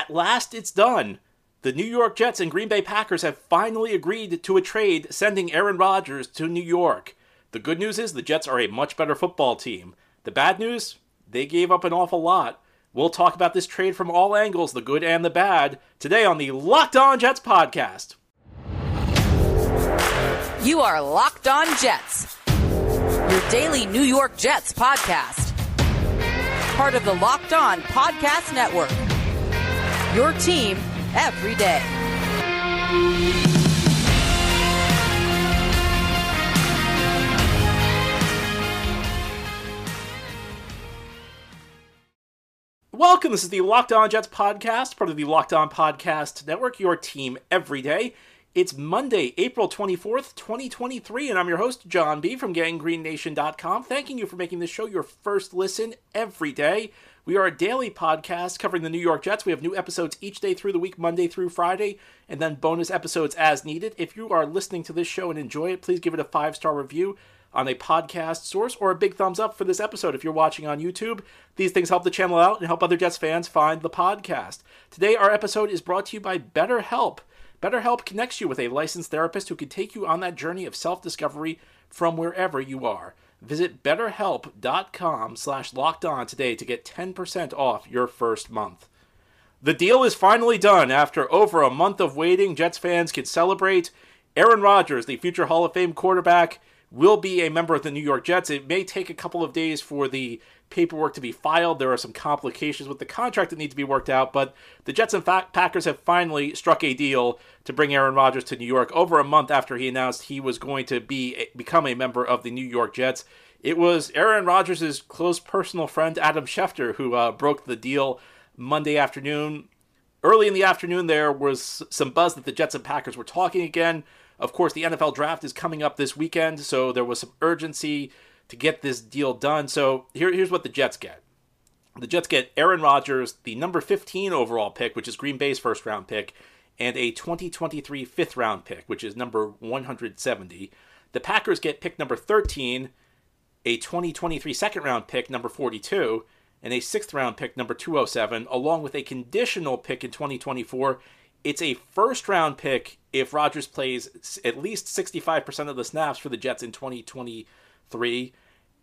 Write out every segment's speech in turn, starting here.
At last, it's done. The New York Jets and Green Bay Packers have finally agreed to a trade sending Aaron Rodgers to New York. The good news is the Jets are a much better football team. The bad news, they gave up an awful lot. We'll talk about this trade from all angles, the good and the bad, today on the Locked On Jets podcast. You are Locked On Jets, your daily New York Jets podcast. Part of the Locked On Podcast Network. Your team every day. Welcome. This is the Locked On Jets podcast, part of the Locked On Podcast Network, your team every day. It's Monday, April 24th, 2023, and I'm your host, John B. from GangGreenNation.com, thanking you for making this show your first listen every day. We are a daily podcast covering the New York Jets. We have new episodes each day through the week, Monday through Friday, and then bonus episodes as needed. If you are listening to this show and enjoy it, please give it a five star review on a podcast source or a big thumbs up for this episode if you're watching on YouTube. These things help the channel out and help other Jets fans find the podcast. Today, our episode is brought to you by BetterHelp. BetterHelp connects you with a licensed therapist who can take you on that journey of self discovery from wherever you are. Visit betterhelp.com slash locked on today to get 10% off your first month. The deal is finally done. After over a month of waiting, Jets fans can celebrate. Aaron Rodgers, the future Hall of Fame quarterback, will be a member of the New York Jets. It may take a couple of days for the paperwork to be filed. There are some complications with the contract that need to be worked out, but the Jets and Packers have finally struck a deal to bring Aaron Rodgers to New York over a month after he announced he was going to be become a member of the New York Jets. It was Aaron Rodgers' close personal friend Adam Schefter who uh, broke the deal Monday afternoon. Early in the afternoon, there was some buzz that the Jets and Packers were talking again. Of course, the NFL draft is coming up this weekend, so there was some urgency to get this deal done. So here, here's what the Jets get. The Jets get Aaron Rodgers, the number 15 overall pick, which is Green Bay's first round pick, and a 2023 fifth round pick, which is number 170. The Packers get pick number 13, a 2023 second round pick, number 42, and a sixth round pick, number 207, along with a conditional pick in 2024 it's a first round pick if Rodgers plays at least 65% of the snaps for the Jets in 2023.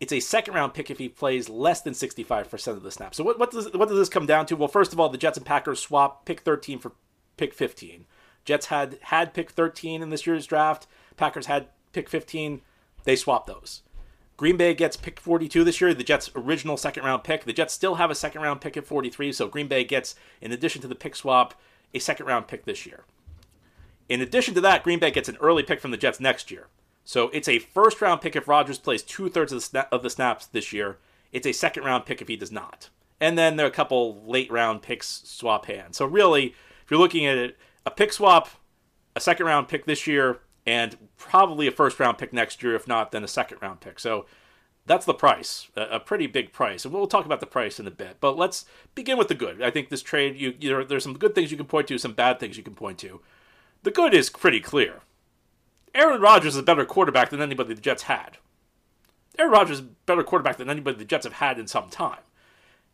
It's a second round pick if he plays less than 65% of the snaps. So what, what does what does this come down to? Well, first of all, the Jets and Packers swap pick 13 for pick 15. Jets had had pick 13 in this year's draft. Packers had pick 15. They swapped those. Green Bay gets pick 42 this year, the Jets' original second round pick. The Jets still have a second round pick at 43, so Green Bay gets, in addition to the pick swap, a second round pick this year. In addition to that, Green Bay gets an early pick from the Jets next year. So it's a first round pick if Rodgers plays two thirds of, sna- of the snaps this year. It's a second round pick if he does not. And then there are a couple late round picks swap hands. So really, if you're looking at it, a pick swap, a second round pick this year, and probably a first round pick next year. If not, then a second round pick. So that's the price, a, pretty big price. And we'll talk about the price in a bit. But let's begin with the good. I think this trade, you, you there's some good things you can point to, some bad things you can point to. The good is pretty clear. Aaron Rodgers is a better quarterback than anybody the Jets had. Aaron Rodgers is a better quarterback than anybody the Jets have had in some time.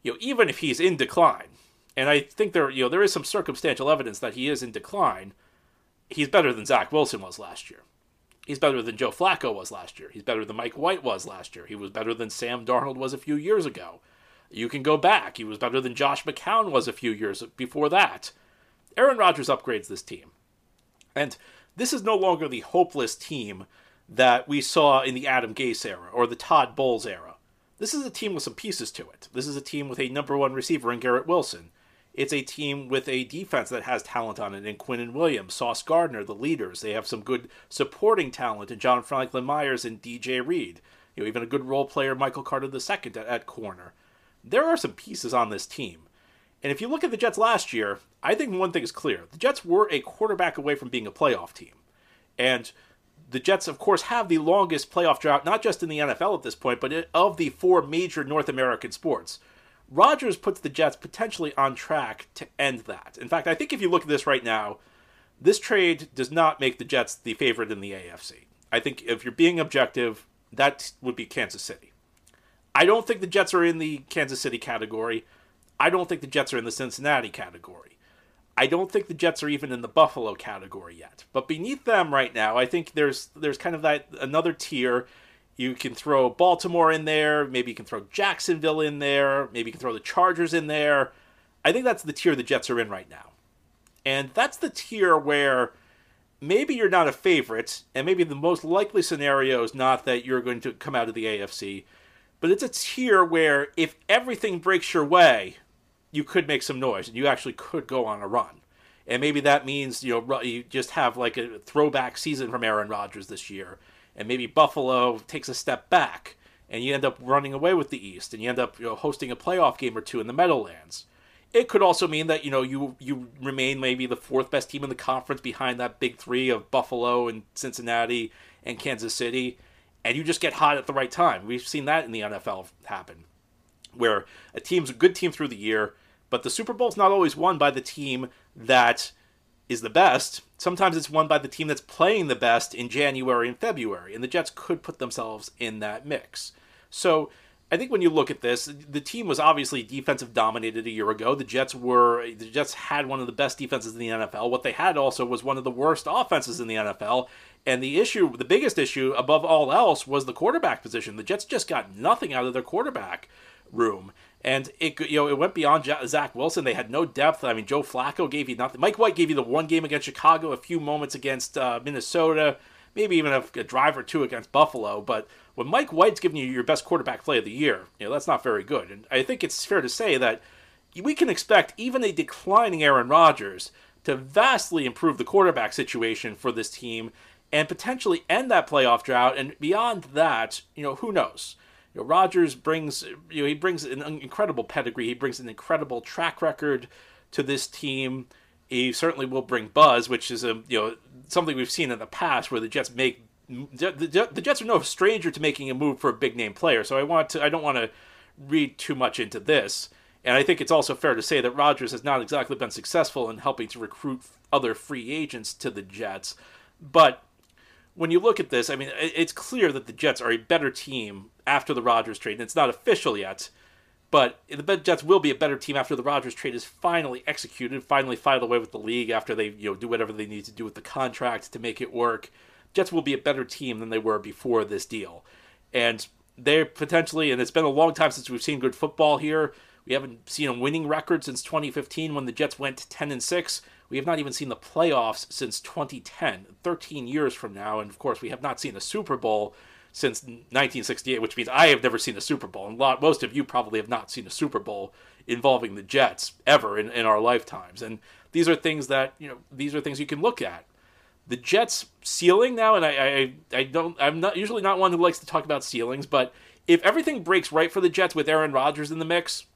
You know, even if he's in decline, and I think there, you know, there is some circumstantial evidence that he is in decline. He's better than Zach Wilson was last year. He's better than Joe Flacco was last year. He's better than Mike White was last year. He was better than Sam Darnold was a few years ago. You can go back. He was better than Josh McCown was a few years before that. Aaron Rodgers upgrades this team. And this is no longer the hopeless team that we saw in the Adam Gase era or the Todd Bowles era. This is a team with some pieces to it. This is a team with a number one receiver in Garrett Wilson. It's a team with a defense that has talent on it in Quinnen Williams, Sauce Gardner, the leaders. They have some good supporting talent in John Franklin Myers and DJ Reed. You know, even a good role player, Michael Carter II at, at corner. There are some pieces on this team. And if you look at the Jets last year, I think one thing is clear. The Jets were a quarterback away from being a playoff team. And the Jets, of course, have the longest playoff drought, not just in the NFL at this point, but of the four major North American sports. Rodgers puts the Jets potentially on track to end that. In fact, I think if you look at this right now, this trade does not make the Jets the favorite in the AFC. I think if you're being objective, that would be Kansas City. I don't think the Jets are in the Kansas City category. I don't think the Jets are in the Cincinnati category. I don't think the Jets are even in the Buffalo category yet. But beneath them right now, I think there's there's kind of that another tier. You can throw Baltimore in there, maybe you can throw Jacksonville in there, maybe you can throw the Chargers in there. I think that's the tier the Jets are in right now. And that's the tier where maybe you're not a favorite, and maybe the most likely scenario is not that you're going to come out of the AFC, but it's a tier where if everything breaks your way, you could make some noise and you actually could go on a run. And maybe that means, you know, you just have like a throwback season from Aaron Rodgers this year. And maybe Buffalo takes a step back and you end up running away with the East and you end up you know, hosting a playoff game or two in the Meadowlands. It could also mean that you know you you remain maybe the fourth best team in the conference behind that big three of Buffalo and Cincinnati and Kansas City, and you just get hot at the right time. We've seen that in the NFL happen, where a team's a good team through the year, but the Super Bowl's not always won by the team that is the best. Sometimes it's won by the team that's playing the best in January and February, and the Jets could put themselves in that mix. So I think when you look at this, the team was obviously defensive dominated a year ago. The Jets were the Jets had one of the best defenses in the NFL. What they had also was one of the worst offenses in the NFL. And the issue, the biggest issue above all else, was the quarterback position. The Jets just got nothing out of their quarterback room. And it you know it went beyond Zach Wilson. They had no depth. I mean, Joe Flacco gave you nothing. Mike White gave you the one game against Chicago, a few moments against uh, Minnesota, maybe even a, a drive or two against Buffalo. But when Mike White's giving you your best quarterback play of the year, you know that's not very good. And I think it's fair to say that we can expect even a declining Aaron Rodgers to vastly improve the quarterback situation for this team and potentially end that playoff drought. And beyond that, you know, who knows? You know, Rodgers brings you know he brings an incredible pedigree. He brings an incredible track record to this team. He certainly will bring buzz, which is a you know something we've seen in the past where the Jets make the, the Jets are no stranger to making a move for a big name player. So I want to I don't want to read too much into this. And I think it's also fair to say that Rodgers has not exactly been successful in helping to recruit other free agents to the Jets. But when you look at this, I mean, it's clear that the Jets are a better team after the Rodgers trade. And it's not official yet, but the Jets will be a better team after the Rodgers trade is finally executed, finally filed away with the league after they you know do whatever they need to do with the contract to make it work. Jets will be a better team than they were before this deal. And they're potentially, and it's been a long time since we've seen good football here. We haven't seen a winning record since 2015 when the Jets went 10 and 6. We have not even seen the playoffs since 2010, 13 years from now. And of course, we have not seen a Super Bowl since 1968, which means I have never seen a Super Bowl. And lot, most of you probably have not seen a Super Bowl involving the Jets ever in, in our lifetimes. And these are things that, you know, these are things you can look at the Jets ceiling now, and I, I, I don't, I'm not usually not one who likes to talk about ceilings, but if everything breaks right for the Jets with Aaron Rodgers in the mix,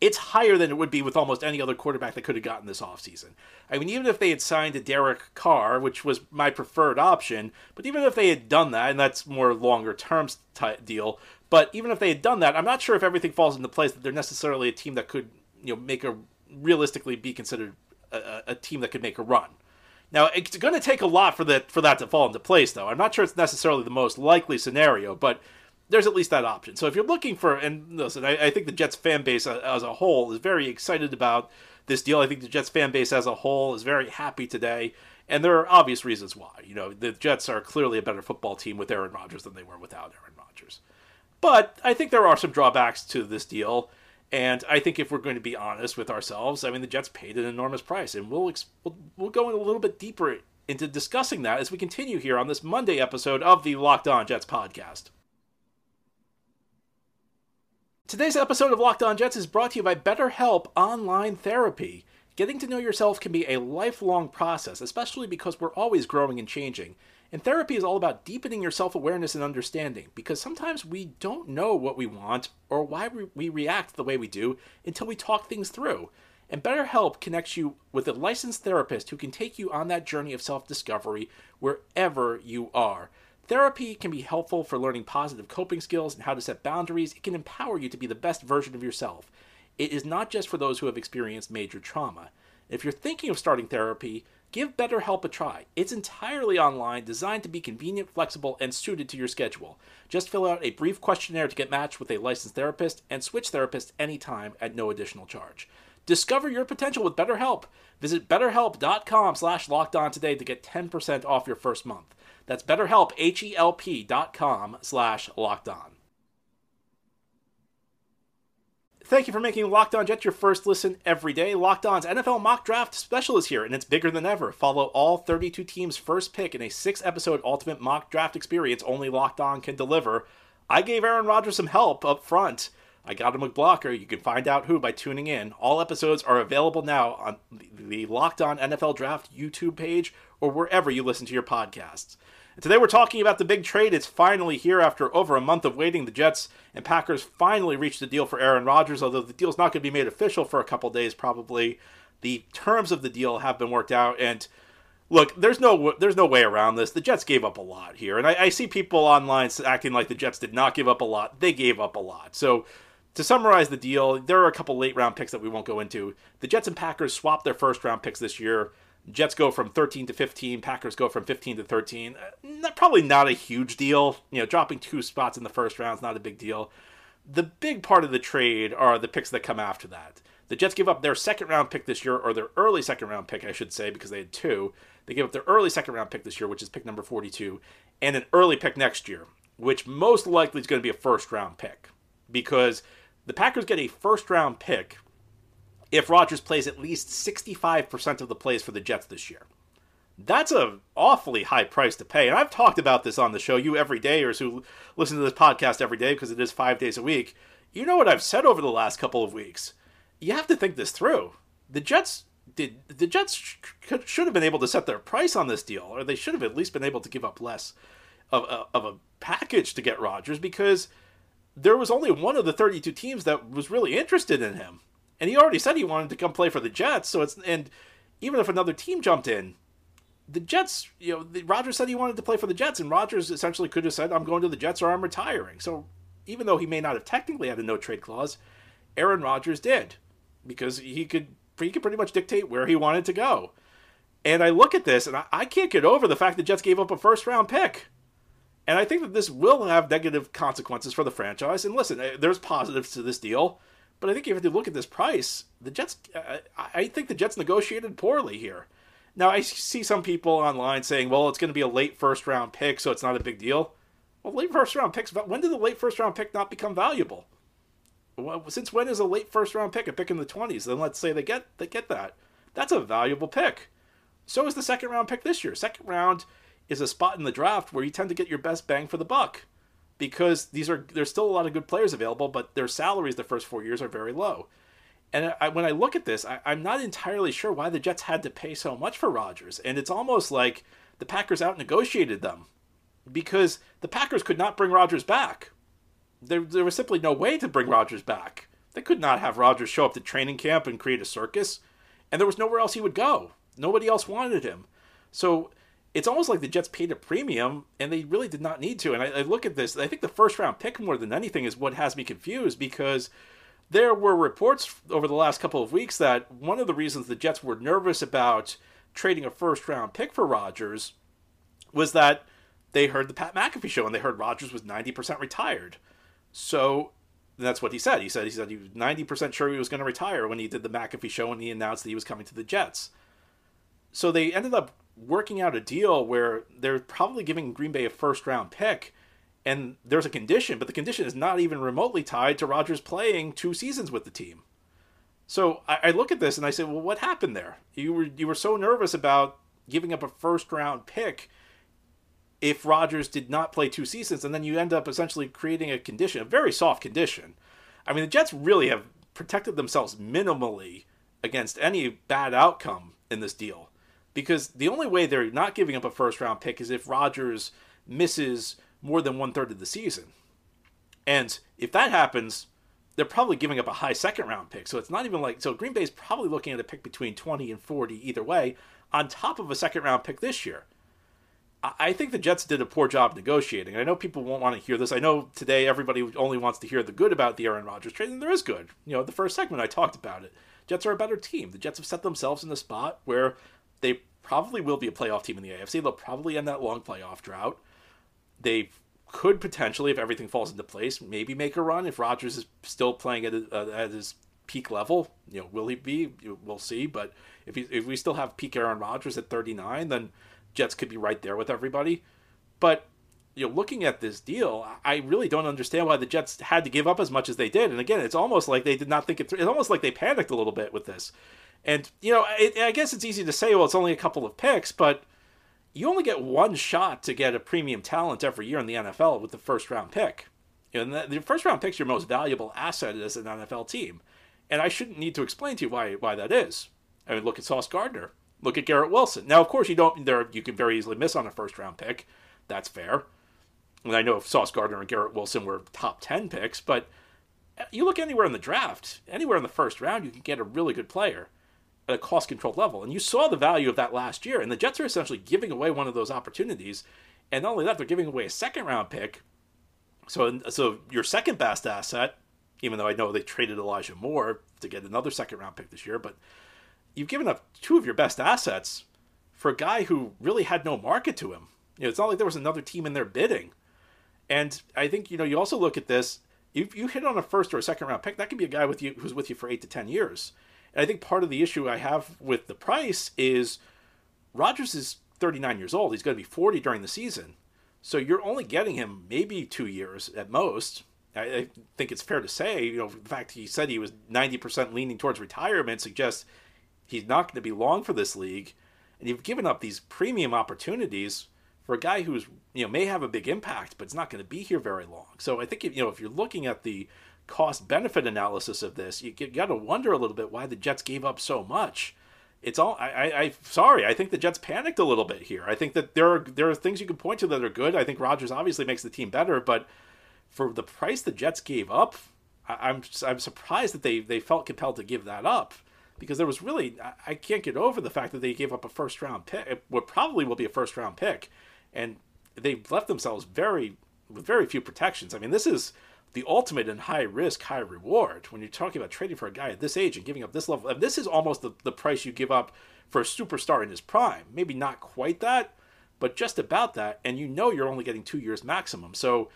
it's higher than it would be with almost any other quarterback that could have gotten this offseason. I mean, even if they had signed a Derek Carr, which was my preferred option, but even if they had done that, and that's more longer term deal, but even if they had done that, I'm not sure if everything falls into place that they're necessarily a team that could, you know, make a realistically be considered a, a team that could make a run. Now it's going to take a lot for that for that to fall into place, though. I'm not sure it's necessarily the most likely scenario, but there's at least that option. So if you're looking for, and listen, I, I think the Jets fan base as a whole is very excited about this deal. I think the Jets fan base as a whole is very happy today, and there are obvious reasons why. You know, the Jets are clearly a better football team with Aaron Rodgers than they were without Aaron Rodgers. But I think there are some drawbacks to this deal. And I think if we're going to be honest with ourselves, I mean, the Jets paid an enormous price, and we'll we'll, we'll go in a little bit deeper into discussing that as we continue here on this Monday episode of the Locked On Jets podcast. Today's episode of Locked On Jets is brought to you by BetterHelp Online Therapy. Getting to know yourself can be a lifelong process, especially because we're always growing and changing. And therapy is all about deepening your self awareness and understanding because sometimes we don't know what we want or why we react the way we do until we talk things through. And BetterHelp connects you with a licensed therapist who can take you on that journey of self discovery wherever you are. Therapy can be helpful for learning positive coping skills and how to set boundaries. It can empower you to be the best version of yourself. It is not just for those who have experienced major trauma. If you're thinking of starting therapy, Give BetterHelp a try. It's entirely online, designed to be convenient, flexible, and suited to your schedule. Just fill out a brief questionnaire to get matched with a licensed therapist and switch therapists anytime at no additional charge. Discover your potential with BetterHelp. Visit betterhelp.com slash locked on today to get 10% off your first month. That's betterhelp, H-E-L-P dot com slash locked on. Thank you for making Locked On Jets your first listen every day. Locked On's NFL mock draft special is here, and it's bigger than ever. Follow all 32 teams' first pick in a six episode ultimate mock draft experience only Locked On can deliver. I gave Aaron Rodgers some help up front. I got a blocker. You can find out who by tuning in. All episodes are available now on the Locked On NFL Draft YouTube page or wherever you listen to your podcasts. And today we're talking about the big trade. It's finally here after over a month of waiting. The Jets and Packers finally reached a deal for Aaron Rodgers, although the deal's not going to be made official for a couple days probably. The terms of the deal have been worked out and look, there's no there's no way around this. The Jets gave up a lot here, and I, I, see people online acting like the Jets did not give up a lot. They gave up a lot. So to summarize the deal, there are a couple late round picks that we won't go into. The Jets and Packers swapped their first round picks this year. Jets go from 13 to 15. Packers go from 15 to 13. Uh, probably not a huge deal. You know, dropping two spots in the first round is not a big deal. The big part of the trade are the picks that come after that. The Jets give up their second round pick this year, or their early second round pick, I should say, because they had two. They gave up their early second round pick this year, which is pick number 42, and an early pick next year, which most likely is going to be a first round pick. Because the Packers get a first round pick if Rodgers plays at least 65% of the plays for the Jets this year. That's a awfully high price to pay. And I've talked about this on the show. You every day or who listen to this podcast every day because it is five days a week. You know what I've said over the last couple of weeks. You have to think this through. The Jets did the Jets should have been able to set their price on this deal, or they should have at least been able to give up less of a, of a package to get Rodgers because there was only one of the 32 teams that was really interested in him and he already said he wanted to come play for the Jets. So it's and even if another team jumped in, the Jets, you know, the, Rodgers said he wanted to play for the Jets, and Rodgers essentially could have said, "I'm going to the Jets or I'm retiring." So even though he may not have technically had a no trade clause, Aaron Rodgers did because he could he could pretty much dictate where he wanted to go. And I look at this and I, I can't get over the fact that Jets gave up a first round pick. And I think that this will have negative consequences for the franchise. And listen, eh, there's positives to this deal. But I think if you look at this price, the Jets, I think the Jets negotiated poorly here. Now, I see some people online saying, well, it's going to be a late first round pick, so it's not a big deal. Well, late first round picks, when did the late first round pick not become valuable? Since when is a late first round pick a pick in the 20s? Then let's say they get they get that. That's a valuable pick. So is the second round pick this year. Second round is a spot in the draft where you tend to get your best bang for the buck because these are there's still a lot of good players available, but their salaries the first four years are very low. And I, when I look at this, I, I'm not entirely sure why the Jets had to pay so much for Rodgers, and it's almost like the Packers out negotiated them because the Packers could not bring Rodgers back. There, there was simply no way to bring Rodgers back. They could not have Rodgers show up to training camp and create a circus, and there was nowhere else he would go. Nobody else wanted him. So it's almost like the Jets paid a premium and they really did not need to. And I, I, look at this, I think the first round pick more than anything is what has me confused because there were reports over the last couple of weeks that one of the reasons the Jets were nervous about trading a first round pick for Rodgers was that they heard the Pat McAfee show and they heard Rodgers was 90% retired. So that's what he said. He said he said he was 90% sure he was going to retire when he did the McAfee show and he announced that he was coming to the Jets. So they ended up working out a deal where they're probably giving Green Bay a first round pick, and there's a condition, but the condition is not even remotely tied to Rodgers playing two seasons with the team. So I, I look at this and I say, well, what happened there? You were you were so nervous about giving up a first round pick if Rodgers did not play two seasons, and then you end up essentially creating a condition, a very soft condition. I mean, the Jets really have protected themselves minimally against any bad outcome in this deal because the only way they're not giving up a first round pick is if Rodgers misses more than one third of the season. And if that happens, they're probably giving up a high second round pick. So it's not even like so Green Bay's probably looking at a pick between 20 and 40 either way, on top of a second round pick this year. I think the Jets did a poor job negotiating. I know people won't want to hear this. I know today everybody only wants to hear the good about the Aaron Rodgers trade, and there is good. You know, the first segment I talked about it. Jets are a better team. The Jets have set themselves in a spot where they probably will be a playoff team in the AFC. They'll probably end that long playoff drought. They could potentially, if everything falls into place, maybe make a run if Rodgers is still playing at, uh, at his peak level. You know, will he be? We'll see. But if he, if we still have peak Aaron Rodgers at 39, then Jets could be right there with everybody. But you know, looking at this deal, I really don't understand why the Jets had to give up as much as they did. And again, it's almost like they did not think it through. It's almost like they panicked a little bit with this. And you know, I, I guess it's easy to say, well, it's only a couple of picks, but you only get one shot to get a premium talent every year in the NFL with the first round pick. And the, the first round pick's your most valuable asset as an NFL team. And I shouldn't need to explain to you why why that is. I mean, look at Sauce Gardner. Look at Garrett Wilson. Now, of course, you don't. There, you can very easily miss on a first round pick. That's fair. And I know Sauce Gardner and Garrett Wilson were top ten picks, but you look anywhere in the draft, anywhere in the first round, you can get a really good player at a cost controlled level. And you saw the value of that last year. And the Jets are essentially giving away one of those opportunities. And not only that, they're giving away a second round pick. So, so your second best asset, even though I know they traded Elijah Moore to get another second round pick this year, but you've given up two of your best assets for a guy who really had no market to him. You know, it's not like there was another team in there bidding. And I think you know you also look at this. If you hit on a first or a second round pick, that could be a guy with you who's with you for eight to ten years. And I think part of the issue I have with the price is Rodgers is 39 years old. He's going to be 40 during the season. So you're only getting him maybe two years at most. I, I think it's fair to say, you know, the fact he said he was 90% leaning towards retirement suggests he's not going to be long for this league. And you've given up these premium opportunities for a guy who's, you know, may have a big impact, but it's not going to be here very long. So I think, if, you know, if you're looking at the cost benefit analysis of this, you, you got to wonder a little bit why the Jets gave up so much. It's all I, I, I sorry. I think the Jets panicked a little bit here. I think that there are there are things you can point to that are good. I think Rodgers obviously makes the team better, but for the price the Jets gave up, I, I'm I'm surprised that they they felt compelled to give that up because there was really I can't get over the fact that they gave up a first round pick, what probably will be a first round pick, and they left themselves very with very few protections. I mean, this is the ultimate in high risk, high reward. When you're talking about trading for a guy at this age and giving up this level, this is almost the, the price you give up for a superstar in his prime. Maybe not quite that, but just about that. And you know you're only getting two years maximum. So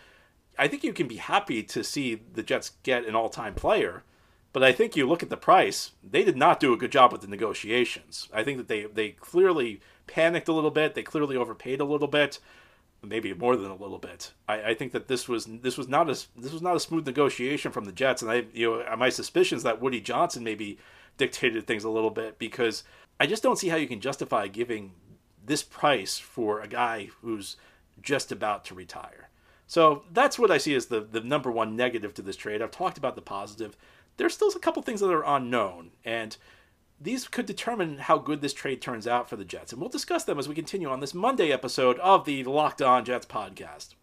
I think you can be happy to see the Jets get an all time player. But I think you look at the price, they did not do a good job with the negotiations. I think that they, they clearly panicked a little bit. They clearly overpaid a little bit maybe more than a little bit. I, I, think that this was this was not a this was not a smooth negotiation from the Jets, and I you know my suspicions that Woody Johnson maybe dictated things a little bit because I just don't see how you can justify giving this price for a guy who's just about to retire. So that's what I see as the the number one negative to this trade. I've talked about the positive. There's still a couple things that are unknown, and these could determine how good this trade turns out for the Jets. And we'll discuss them as we continue on this Monday episode of the Locked On Jets podcast.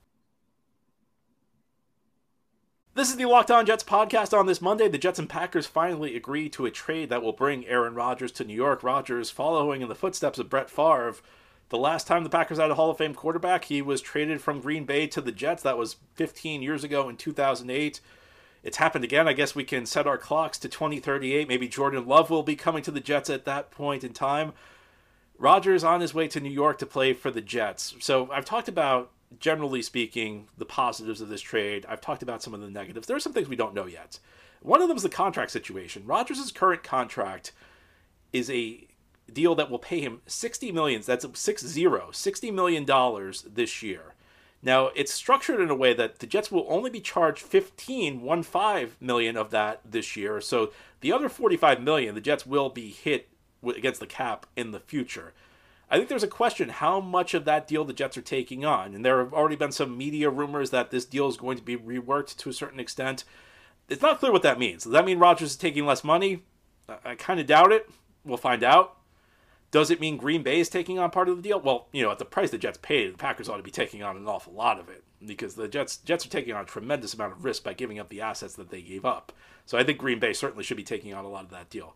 This is the Locked On Jets podcast. On this Monday, the Jets and Packers finally agree to a trade that will bring Aaron Rodgers to New York. Rodgers, following in the footsteps of Brett Favre, the last time the Packers had a Hall of Fame quarterback, he was traded from Green Bay to the Jets. That was 15 years ago in 2008 it's happened again. I guess we can set our clocks to 2038. Maybe Jordan Love will be coming to the Jets at that point in time. Rodgers on his way to New York to play for the Jets. So I've talked about, generally speaking, the positives of this trade. I've talked about some of the negatives. There are some things we don't know yet. One of them is the contract situation. Rodgers' current contract is a deal that will pay him 60 million. That's six zero, 60 million dollars this year. Now, it's structured in a way that the Jets will only be charged 15, 1 5 million of that this year. So the other 45 million, the Jets will be hit against the cap in the future. I think there's a question how much of that deal the Jets are taking on. And there have already been some media rumors that this deal is going to be reworked to a certain extent. It's not clear what that means. Does that mean Rodgers is taking less money? I, I kind of doubt it. We'll find out. Does it mean Green Bay is taking on part of the deal? Well, you know, at the price the Jets paid, the Packers ought to be taking on an awful lot of it because the Jets Jets are taking on a tremendous amount of risk by giving up the assets that they gave up. So I think Green Bay certainly should be taking on a lot of that deal.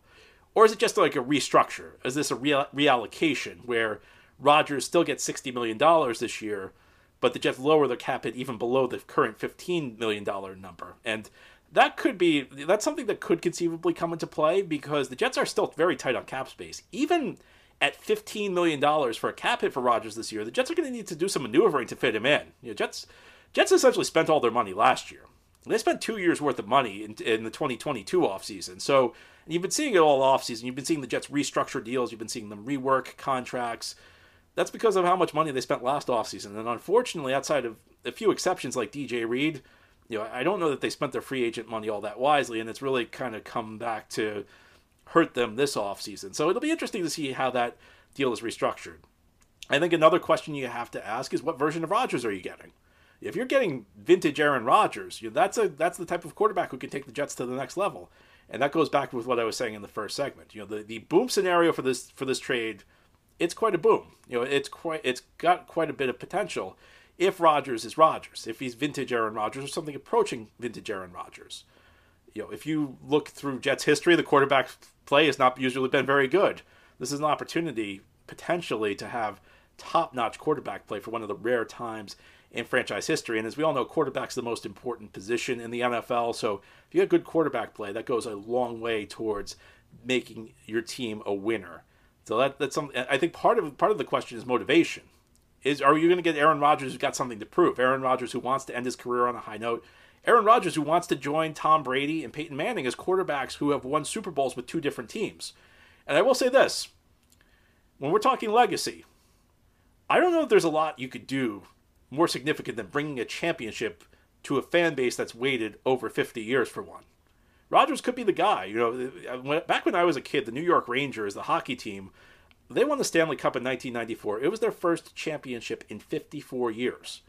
Or is it just like a restructure? Is this a real, reallocation where Rodgers still gets $60 million this year, but the Jets lower their cap hit even below the current $15 million number? And that could be that's something that could conceivably come into play because the Jets are still very tight on cap space. Even at $15 million for a cap hit for Rodgers this year, the Jets are going to need to do some maneuvering to fit him in. You know, Jets, Jets essentially spent all their money last year. They spent two years worth of money in, in the 2022 offseason. So you've been seeing it all offseason. You've been seeing the Jets restructure deals. You've been seeing them rework contracts. That's because of how much money they spent last offseason. And unfortunately, outside of a few exceptions like DJ Reed, you know, I don't know that they spent their free agent money all that wisely, and it's really kind of come back to hurt them this offseason. So it'll be interesting to see how that deal is restructured. I think another question you have to ask is what version of Rodgers are you getting? If you're getting vintage Aaron Rodgers, you know, that's a that's the type of quarterback who can take the Jets to the next level. And that goes back with what I was saying in the first segment. You know, the, the boom scenario for this for this trade, it's quite a boom. You know, it's quite it's got quite a bit of potential if Rodgers is Rodgers, if he's vintage Aaron Rodgers or something approaching vintage Aaron Rodgers. You know, if you look through Jets history, the quarterback play has not usually been very good. This is an opportunity potentially to have top-notch quarterback play for one of the rare times in franchise history. And as we all know, quarterback's the most important position in the NFL. So if you have good quarterback play, that goes a long way towards making your team a winner. So that, that's something. I think part of part of the question is motivation. Is are you going to get Aaron Rodgers who's got something to prove? Aaron Rodgers who wants to end his career on a high note. Aaron Rodgers who wants to join Tom Brady and Peyton Manning as quarterbacks who have won Super Bowls with two different teams. And I will say this: when we're talking legacy, I don't know if there's a lot you could do more significant than bringing a championship to a fan base that's waited over 50 years for one. Rodgers could be the guy. You know, back when I was a kid, the New York Rangers, the hockey team, they won the Stanley Cup in 1994. It was their first championship in 54 years.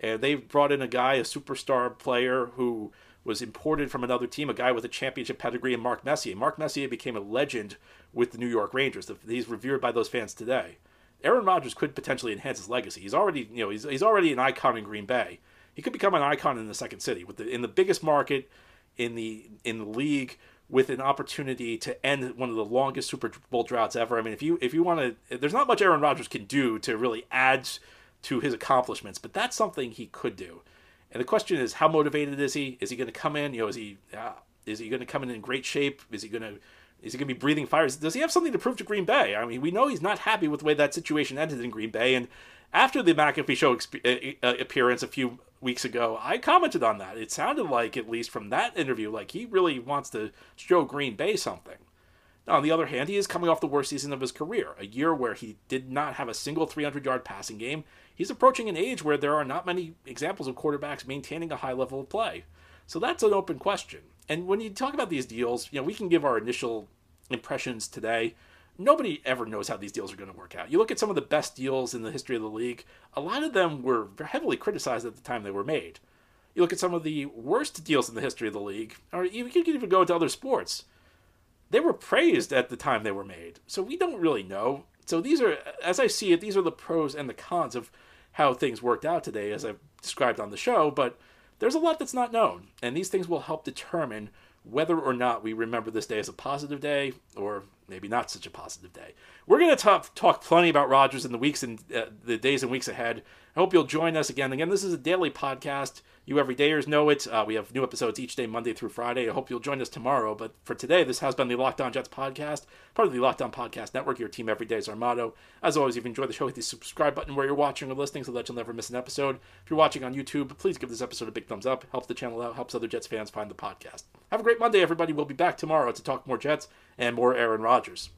And they brought in a guy, a superstar player who was imported from another team, a guy with a championship pedigree, and Mark Messier. Mark Messier became a legend with the New York Rangers. He's revered by those fans today. Aaron Rodgers could potentially enhance his legacy. He's already, you know, he's, he's already an icon in Green Bay. He could become an icon in the second city with the in the biggest market in the in the league with an opportunity to end one of the longest Super Bowl droughts ever. I mean, if you if you want to, there's not much Aaron Rodgers can do to really add to his accomplishments, but that's something he could do. And the question is, how motivated is he? Is he going to come in? You know, is he uh, is he going to come in in great shape? Is he going to is he going to be breathing fires? Does he have something to prove to Green Bay? I mean, we know he's not happy with the way that situation ended in Green Bay. And after the McAfee show exp- uh, uh, appearance a few weeks ago, I commented on that. It sounded like, at least from that interview, like he really wants to show Green Bay something. Now, on the other hand, he is coming off the worst season of his career, a year where he did not have a single 300 yard passing game. He's approaching an age where there are not many examples of quarterbacks maintaining a high level of play. So that's an open question. And when you talk about these deals, you know, we can give our initial impressions today. Nobody ever knows how these deals are going to work out. You look at some of the best deals in the history of the league, a lot of them were heavily criticized at the time they were made. You look at some of the worst deals in the history of the league, or you can even go into other sports. They were praised at the time they were made. So we don't really know. So these are, as I see it, these are the pros and the cons of how things worked out today, as I've described on the show. But there's a lot that's not known, and these things will help determine whether or not we remember this day as a positive day or maybe not such a positive day. We're going to talk, talk plenty about Rodgers in the weeks and uh, the days and weeks ahead. Hope you'll join us again. Again, this is a daily podcast. You everydayers know it. Uh, we have new episodes each day, Monday through Friday. I hope you'll join us tomorrow. But for today, this has been the Locked On Jets podcast, part of the Locked On Podcast Network. Your team every day is our motto. As always, if you enjoy the show, hit the subscribe button where you're watching or listening so that you'll never miss an episode. If you're watching on YouTube, please give this episode a big thumbs up. Helps the channel out, helps other Jets fans find the podcast. Have a great Monday, everybody. We'll be back tomorrow to talk more Jets and more Aaron Rodgers.